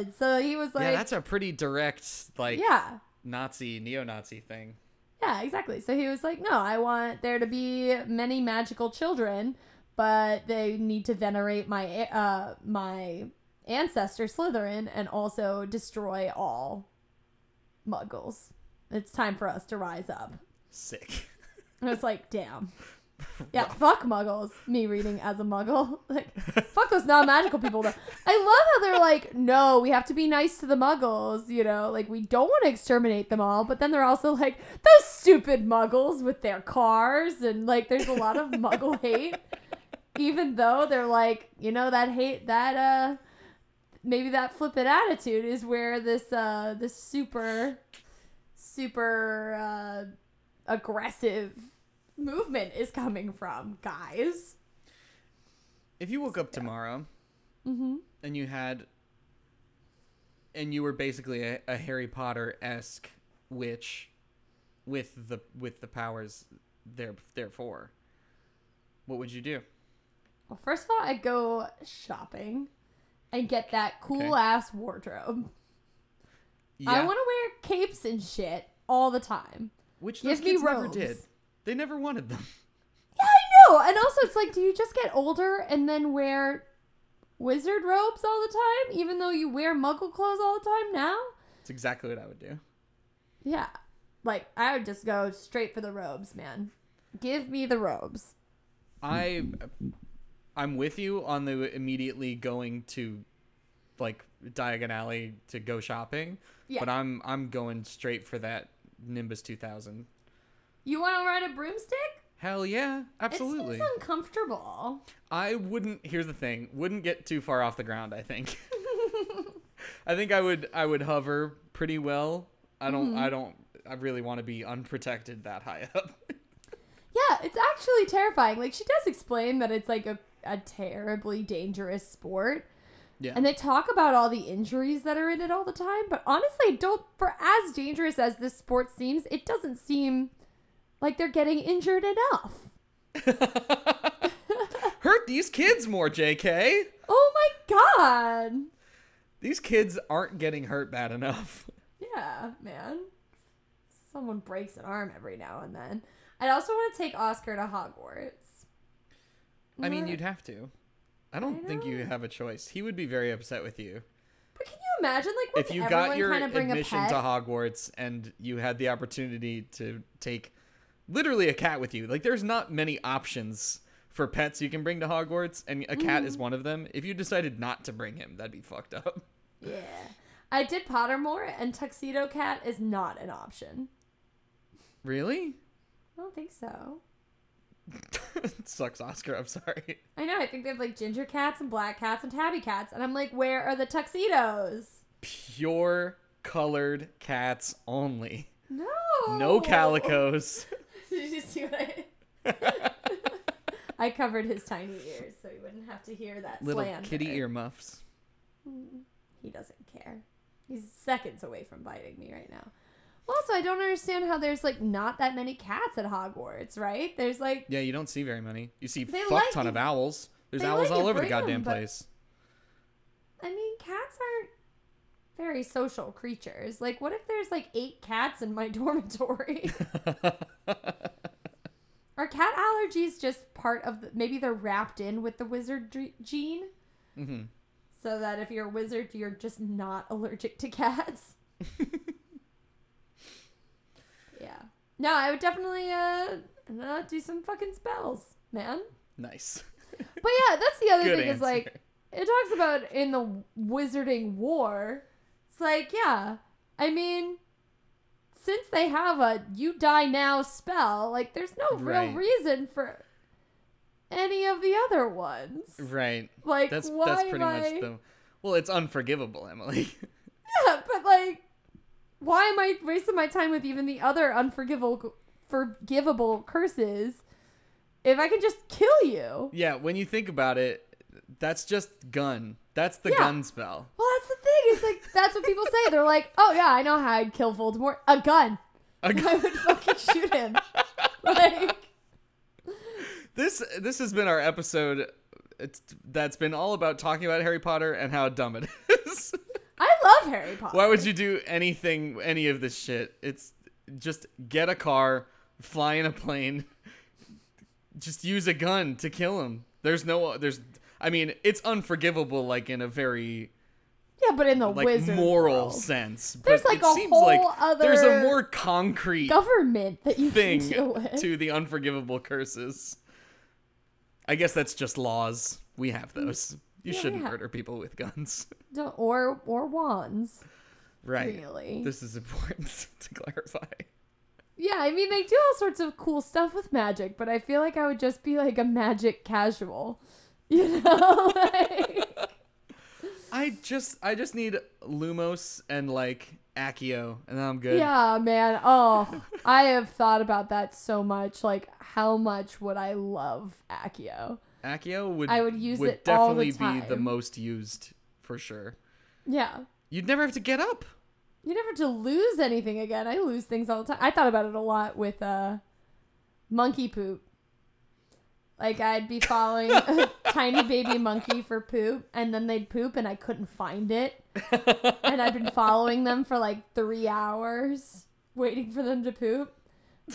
pureblood. So he was like, yeah, that's a pretty direct like yeah, Nazi neo-Nazi thing. yeah, exactly. So he was like, no, I want there to be many magical children, but they need to venerate my uh my ancestor Slytherin and also destroy all Muggles. It's time for us to rise up. Sick. And it's like, damn. Yeah, fuck muggles. Me reading as a muggle. Like, fuck those non magical people. Though. I love how they're like, no, we have to be nice to the muggles, you know? Like, we don't want to exterminate them all. But then they're also like, those stupid muggles with their cars. And like, there's a lot of muggle hate. Even though they're like, you know, that hate, that, uh, maybe that flippant attitude is where this, uh, this super, super, uh, aggressive movement is coming from, guys. If you woke up tomorrow Mm-hmm. and you had and you were basically a, a Harry Potter esque witch with the with the powers there therefore, what would you do? Well, first of all, I'd go shopping and get that cool Okay. ass wardrobe. Yeah, I want to wear capes and shit all the time. which give those me kids never robes. did. They never wanted them. Yeah, I know. And also, it's like, do you just get older and then wear wizard robes all the time, even though you wear muggle clothes all the time now? It's exactly what I would do. Yeah. Like, I would just go straight for the robes, man. Give me the robes. I I'm with you on the immediately going to like Diagon Alley to go shopping, Yeah. but I'm I'm going straight for that Nimbus 2000. You want to ride a broomstick? Hell yeah, absolutely. It seems uncomfortable. I wouldn't. Here's the thing: wouldn't get too far off the ground. I think. I think I would. I would hover pretty well. I don't. Mm-hmm. I don't. I really want to be unprotected that high up. Yeah, it's actually terrifying. Like she does explain that it's like a, a terribly dangerous sport. yeah. And they talk about all the injuries that are in it all the time, but honestly, don't for as dangerous as this sport seems, it doesn't seem like they're getting injured enough. Hurt these kids more, J.K. Oh my god. These kids aren't getting hurt bad enough. Yeah, man. Someone breaks an arm every now and then. I'd also want to take Oscar to Hogwarts. I mean, you'd have to. I don't think you have a choice. He would be very upset with you But can you imagine, like, if you got your bring admission to Hogwarts and you had the opportunity to take literally a cat with you. Like, there's not many options for pets you can bring to Hogwarts, and a cat Mm-hmm. is one of them. If you decided not to bring him, that'd be fucked up. Yeah. I did Pottermore, and Tuxedo Cat is not an option. Really? I don't think so. sucks, Oscar. I'm sorry. I know. I think they have like ginger cats and black cats and tabby cats, and I'm like, where are the tuxedos? Pure colored cats only. No. No calicos. Did you see what I? I covered his tiny ears so he wouldn't have to hear that Little slander. kitty earmuffs. He doesn't care. He's seconds away from biting me right now. Also, I don't understand how there's like not that many cats at Hogwarts, right? There's like Yeah, you don't see very many. You see fuck like ton of owls. There's they owls like all over the goddamn but- place. I mean, cats aren't very social creatures. Like, what if there's like eight cats in my dormitory? Are cat allergies just part of the, maybe they're wrapped in with the wizard gene? hmm So that if you're a wizard, you're just not allergic to cats? yeah. No, I would definitely uh, uh do some fucking spells, man. Nice. But yeah, that's the other Good thing is like it talks about in the wizarding war. It's like, yeah, I mean, since they have a you die now spell, like there's no real reason for any of the other ones. Right. Like, That's why that's pretty much I... the. Well, it's unforgivable, Emily. Yeah, but like, why am I wasting my time with even the other unforgivable, forgivable curses if I can just kill you? yeah, when you think about it, that's just gun. That's the Yeah. gun spell. Well, that's the thing. It's like that's what people say. They're like, "Oh yeah, I know how I'd kill Voldemort. A gun. A gun. I would fucking shoot him." like, this this has been our episode. It's, that's been all about talking about Harry Potter and how dumb it is. I love Harry Potter. Why would you do anything, any of this shit? It's just get a car, fly in a plane, just use a gun to kill him. There's no, there's, I mean, it's unforgivable, like in a very Yeah, but in the like wizard moral world, sense. There's, like, it a seems whole like there's a more concrete government that you thing can deal with. to the unforgivable curses. I guess that's just laws. We have those. You Mm. Yeah, shouldn't murder people with guns. Don't- or or wands. right. Really? This is important to clarify. Yeah, I mean they do all sorts of cool stuff with magic, but I feel like I would just be like a magic casual. You know? like, I just I just need Lumos and like Accio and then I'm good. yeah, man. Oh, I have thought about that so much. Like, how much would I love Accio? Accio would I would use it all the definitely be the most used for sure. Yeah. You'd never have to get up. You never have to lose anything again. I lose things all the time. I thought about it a lot with uh monkey poop. Like I'd be following a tiny baby monkey for poop and then they'd poop and I couldn't find it. and I'd been following them for like 3 hours waiting for them to poop.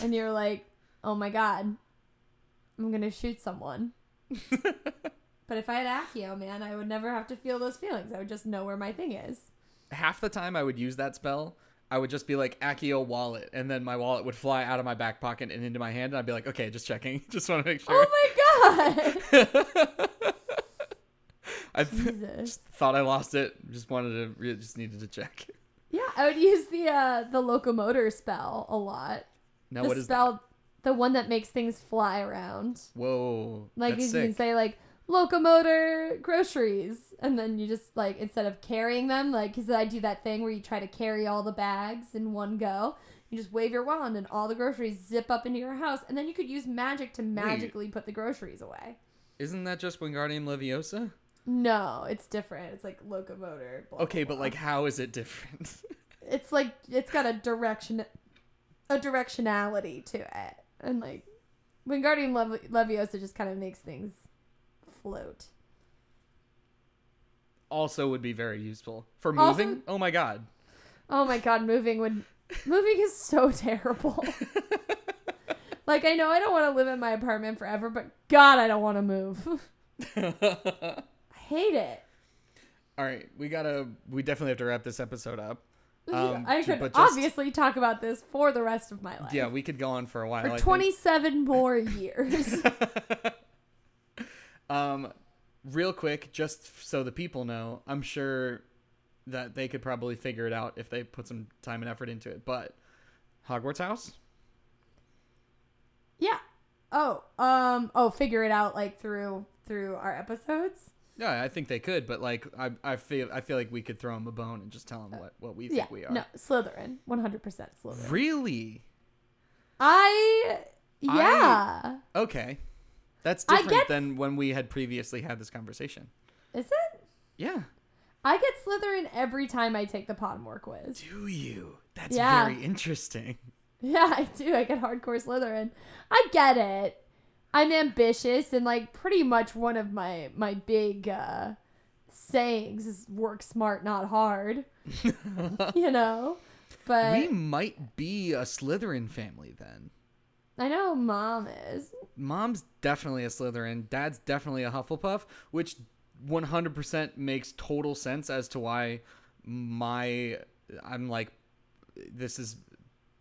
And you're like, "Oh my god. I'm going to shoot someone." but if I had Accio, man, I would never have to feel those feelings. I would just know where my thing is. Half the time I would use that spell, I would just be like Accio wallet, and then my wallet would fly out of my back pocket and into my hand, and I'd be like, okay, just checking, just want to make sure. Oh my god. I th- thought I lost it. Just wanted to, re- just needed to check. Yeah, I would use the uh the locomotor spell a lot. Now the what is spell the one that makes things fly around. Whoa, Like you sick. can say like locomotor groceries and then you just like instead of carrying them like cuz I do that thing where you try to carry all the bags in one go. You just wave your wand and all the groceries zip up into your house and then you could use magic to magically put the groceries away. Isn't that just Wingardium Leviosa? No, it's different. It's like locomotor. blah, Okay, blah, but blah. like, how is it different? it's like it's got a direction a directionality to it and like Wingardium Lev- Leviosa just kind of makes things float also, would be very useful for Also- moving. oh my god. oh my god moving would moving is so terrible like i know i don't want to live in my apartment forever but god i don't want to move i hate it All right, we gotta. We definitely have to wrap this episode up. Um, i could just- obviously talk about this for the rest of my life Yeah, we could go on for a while. For 27 more years Um, real quick, just so the people know, I'm sure that they could probably figure it out if they put some time and effort into it. But Hogwarts House, Yeah. Oh, um, oh, figure it out like through through our episodes. yeah, I think they could. But like, I, I feel, I feel like we could throw them a bone and just tell them what, what we think yeah. we are. No, Slytherin, one hundred percent Slytherin. Really? I yeah. Okay, that's different get- than when we had previously had this conversation. Is it? Yeah. I get Slytherin every time I take the Pottermore quiz. Do you? That's Yeah. very interesting. Yeah, I do. I get hardcore Slytherin. I get it. I'm ambitious and like pretty much one of my my big uh sayings is work smart, not hard. you know? But we might be a Slytherin family then. I know mom is. Mom's definitely a Slytherin. Dad's definitely a Hufflepuff, which 100% makes total sense as to why my I'm like this is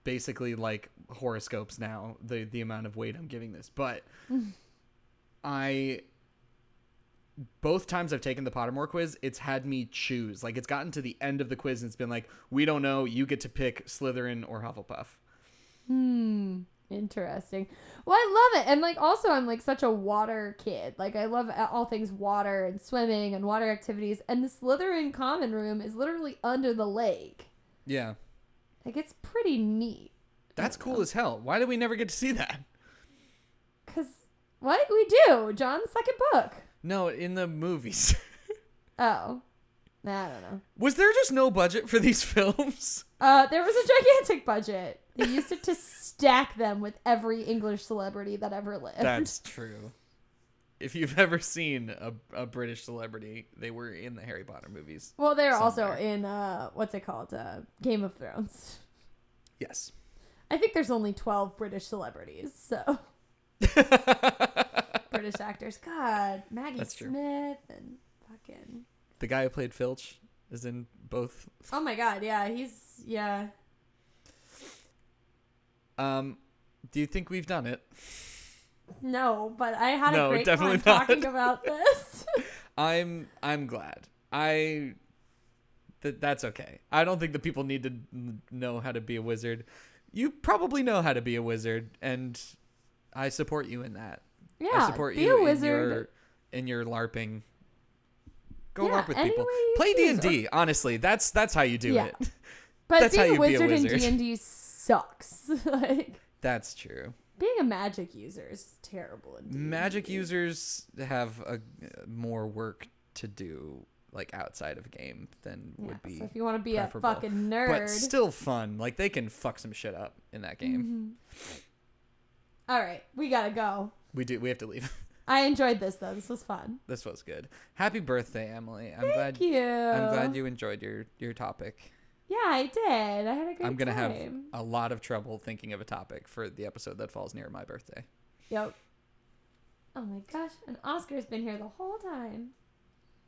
basically like horoscopes now the the amount of weight I'm giving this but I both times I've taken the Pottermore quiz it's had me choose like it's gotten to the end of the quiz and it's been like we don't know you get to pick Slytherin or Hufflepuff Hmm. Interesting. Well, I love it. And like also I'm like such a water kid. Like I love all things water and swimming and water activities. And the Slytherin common room is literally under the lake. yeah Like it's pretty neat. that's cool as hell why did we never get to see that Cause what we do, John's second book. no in the movies Oh. I don't know. Was there just no budget for these films? Uh, there was a gigantic budget. They used it to stack them with every English celebrity that ever lived. That's true. If you've ever seen a, a British celebrity, they were in the Harry Potter movies. well, they're also in uh, what's it called? Uh, Game of Thrones. Yes. I think there's only twelve British celebrities, so British actors. God, Maggie That's true. Smith and fucking. the guy who played Filch is in both. Oh my God, yeah, he's yeah. Um, do you think we've done it? No, but I had No, a great definitely time not. talking about this. I'm I'm glad. I that that's okay. I don't think the people need to know how to be a wizard. You probably know how to be a wizard, and I support you in that. yeah, I support be you a wizard. in your in your larping. Go Yeah, LARP with people. Play D and D. Honestly, that's that's how you do Yeah. it. But That's how being a be a wizard in. D and D sucks. like That's true. being a magic user is terrible. In Magic users have a more work to do, like outside of game, than Yeah, would be. so if you want to be preferable. a fucking nerd, but still fun. Like they can fuck some shit up in that game. Mhm. All right, we gotta go. We do. We have to leave. I enjoyed this though. This was fun. this was good. Happy birthday, Emily. I'm Thank glad. you. I'm glad you enjoyed your your topic. Yeah, I did. I had a great time. I'm gonna have a lot of trouble thinking of a topic for the episode that falls near my birthday. Yep. Oh my gosh, and Oscar's been here the whole time.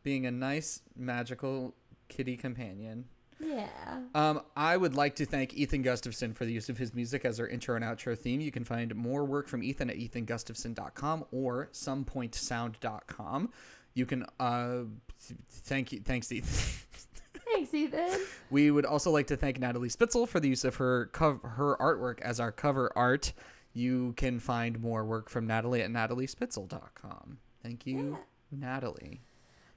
Being a nice magical kitty companion. Yeah. Um, I would like to thank Ethan Gustafson for the use of his music as our intro and outro theme. You can find more work from Ethan at ethangustafson.com or somepointsound.com. You can uh, th- thank you, thanks Ethan. Thanks, Ethan. We would also like to thank Natalie Spitzel for the use of her cov- her artwork as our cover art. You can find more work from Natalie at nataliespitzel.com. Thank you, Natalie.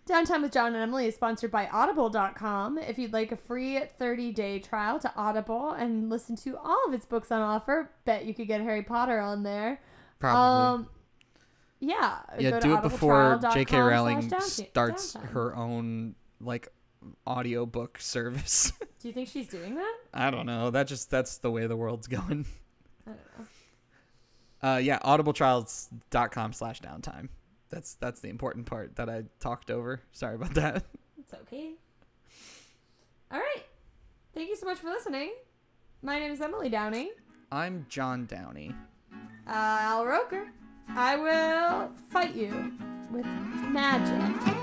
Downtime with John and Emily is sponsored by Audible.com. If you'd like a free 30 day trial to Audible and listen to all of its books on offer, bet you could get Harry Potter on there. Probably. Um, yeah. yeah, do it before J.K. Rowling starts her own like audiobook service. Do you think she's doing that? I don't know. That just that's the way the world's going. I don't know. Uh, yeah, audibletrials.com slash downtime. That's that's the important part that I talked over. Sorry about that. It's okay. All right. Thank you so much for listening. My name is Emily Downey. I'm John Downey. Uh, Al Roker. I will fight you with magic.